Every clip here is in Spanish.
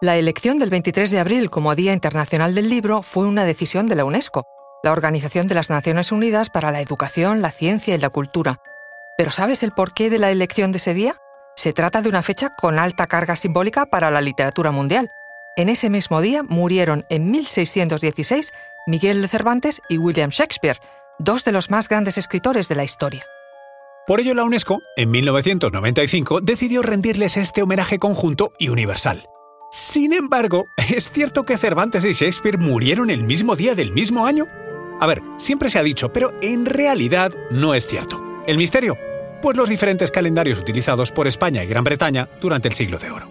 La elección del 23 de abril como Día Internacional del Libro fue una decisión de la UNESCO, la Organización de las Naciones Unidas para la Educación, la Ciencia y la Cultura. ¿Pero sabes el porqué de la elección de ese día? Se trata de una fecha con alta carga simbólica para la literatura mundial. En ese mismo día murieron en 1616 Miguel de Cervantes y William Shakespeare, dos de los más grandes escritores de la historia. Por ello la UNESCO, en 1995, decidió rendirles este homenaje conjunto y universal. Sin embargo, ¿es cierto que Cervantes y Shakespeare murieron el mismo día del mismo año? A ver, siempre se ha dicho, pero en realidad no es cierto. ¿El misterio? Pues los diferentes calendarios utilizados por España y Gran Bretaña durante el siglo de oro.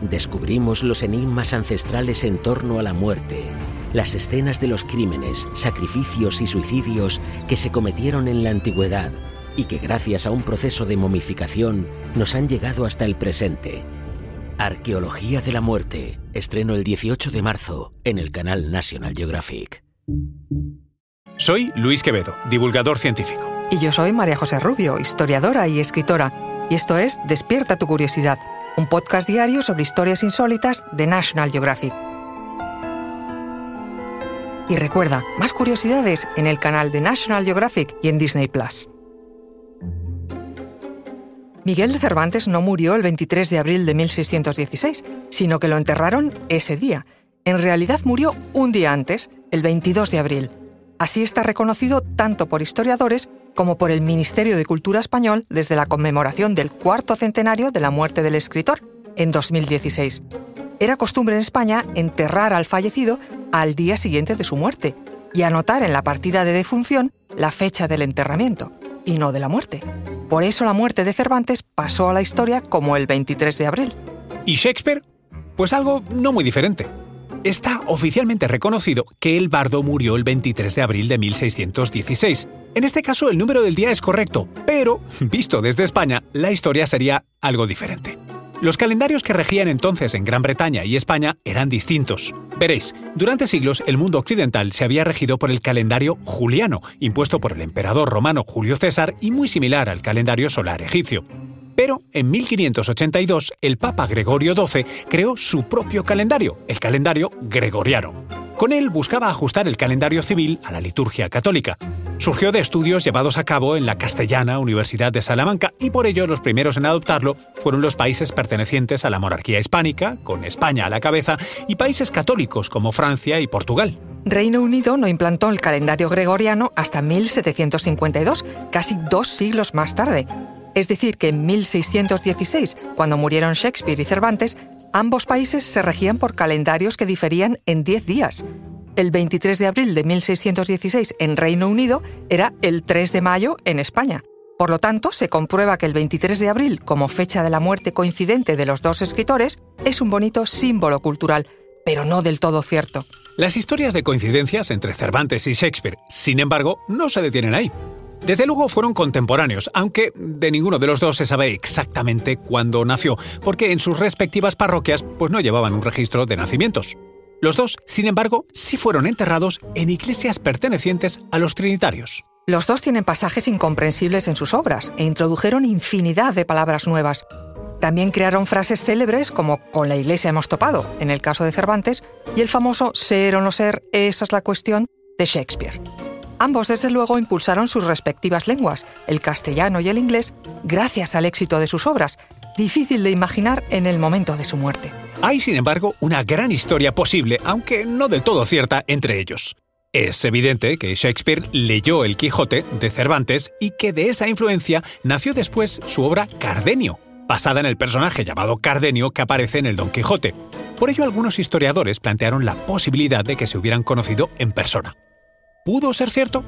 Descubrimos los enigmas ancestrales en torno a la muerte, las escenas de los crímenes, sacrificios y suicidios que se cometieron en la antigüedad y que gracias a un proceso de momificación nos han llegado hasta el presente Arqueología de la Muerte. Estreno el 18 de marzo en el canal National Geographic. Soy Luis Quevedo, divulgador científico. Y yo soy María José Rubio, historiadora y escritora. Y esto es Despierta tu Curiosidad, un podcast diario sobre historias insólitas de National Geographic. Y recuerda, más curiosidades en el canal de National Geographic y en Disney Plus. Miguel de Cervantes no murió el 23 de abril de 1616, sino que lo enterraron ese día. En realidad murió un día antes, el 22 de abril. Así está reconocido tanto por historiadores como por el Ministerio de Cultura español desde la conmemoración del cuarto centenario de la muerte del escritor, en 2016. Era costumbre en España enterrar al fallecido al día siguiente de su muerte y anotar en la partida de defunción la fecha del enterramiento, y no de la muerte. Por eso la muerte de Cervantes pasó a la historia como el 23 de abril. ¿Y Shakespeare? Pues algo no muy diferente. Está oficialmente reconocido que el bardo murió el 23 de abril de 1616. En este caso el número del día es correcto, pero, visto desde España, la historia sería algo diferente. Los calendarios que regían entonces en Gran Bretaña y España eran distintos. Veréis, durante siglos el mundo occidental se había regido por el calendario juliano, impuesto por el emperador romano Julio César y muy similar al calendario solar egipcio. Pero en 1582 el Papa Gregorio XII creó su propio calendario, el calendario gregoriano. Con él buscaba ajustar el calendario civil a la liturgia católica. Surgió de estudios llevados a cabo en la castellana Universidad de Salamanca y por ello los primeros en adoptarlo fueron los países pertenecientes a la monarquía hispánica, con España a la cabeza, y países católicos como Francia y Portugal. Reino Unido no implantó el calendario gregoriano hasta 1752, casi dos siglos más tarde. Es decir, que en 1616, cuando murieron Shakespeare y Cervantes, ambos países se regían por calendarios que diferían en 10 días. El 23 de abril de 1616 en Reino Unido era el 3 de mayo en España. Por lo tanto, se comprueba que el 23 de abril, como fecha de la muerte coincidente de los dos escritores, es un bonito símbolo cultural, pero no del todo cierto. Las historias de coincidencias entre Cervantes y Shakespeare, sin embargo, no se detienen ahí. Desde luego fueron contemporáneos, aunque de ninguno de los dos se sabe exactamente cuándo nació, porque en sus respectivas parroquias pues no llevaban un registro de nacimientos. Los dos, sin embargo, sí fueron enterrados en iglesias pertenecientes a los trinitarios. Los dos tienen pasajes incomprensibles en sus obras e introdujeron infinidad de palabras nuevas. También crearon frases célebres como con la iglesia hemos topado, en el caso de Cervantes, y el famoso ser o no ser, esa es la cuestión, de Shakespeare. Ambos, desde luego, impulsaron sus respectivas lenguas, el castellano y el inglés, gracias al éxito de sus obras, difícil de imaginar en el momento de su muerte. Hay, sin embargo, una gran historia posible, aunque no del todo cierta, entre ellos. Es evidente que Shakespeare leyó El Quijote de Cervantes y que de esa influencia nació después su obra Cardenio, basada en el personaje llamado Cardenio que aparece en el Don Quijote. Por ello algunos historiadores plantearon la posibilidad de que se hubieran conocido en persona. ¿Pudo ser cierto?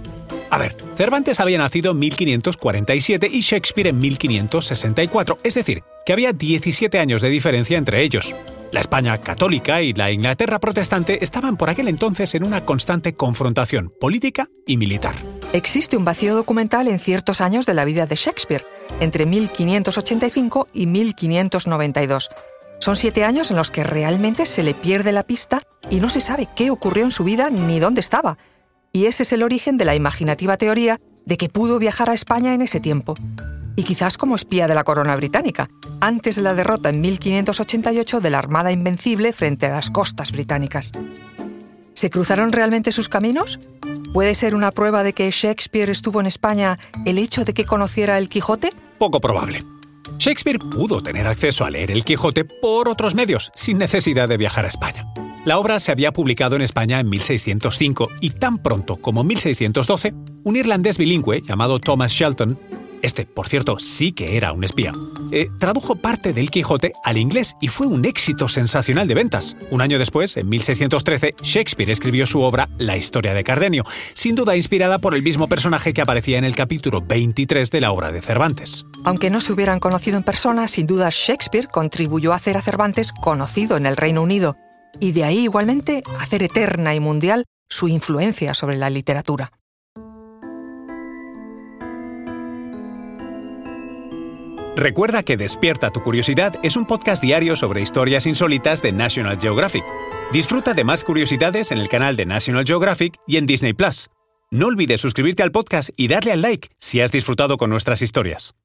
A ver, Cervantes había nacido en 1547 y Shakespeare en 1564, es decir, que había 17 años de diferencia entre ellos. La España católica y la Inglaterra protestante estaban por aquel entonces en una constante confrontación política y militar. Existe un vacío documental en ciertos años de la vida de Shakespeare, entre 1585 y 1592. Son siete años en los que realmente se le pierde la pista y no se sabe qué ocurrió en su vida ni dónde estaba y ese es el origen de la imaginativa teoría de que pudo viajar a España en ese tiempo. y quizás como espía de la corona británica, antes de la derrota en 1588 de la Armada Invencible frente a las costas británicas. ¿Se cruzaron realmente sus caminos? ¿Puede ser una prueba de que Shakespeare estuvo en España el hecho de que conociera el Quijote? Poco probable. Shakespeare pudo tener acceso a leer el Quijote por otros medios, sin necesidad de viajar a España. La obra se había publicado en España en 1605 y tan pronto como 1612, un irlandés bilingüe llamado Thomas Shelton este, por cierto, sí que era un espía, eh, tradujo parte del Quijote al inglés y fue un éxito sensacional de ventas. Un año después, en 1613, Shakespeare escribió su obra La historia de Cardenio, sin duda inspirada por el mismo personaje que aparecía en el capítulo 23 de la obra de Cervantes. Aunque no se hubieran conocido en persona, sin duda Shakespeare contribuyó a hacer a Cervantes conocido en el Reino Unido y de ahí igualmente hacer eterna y mundial su influencia sobre la literatura. Recuerda que Despierta tu Curiosidad es un podcast diario sobre historias insólitas de National Geographic. Disfruta de más curiosidades en el canal de National Geographic y en Disney Plus. No olvides suscribirte al podcast y darle al like si has disfrutado con nuestras historias.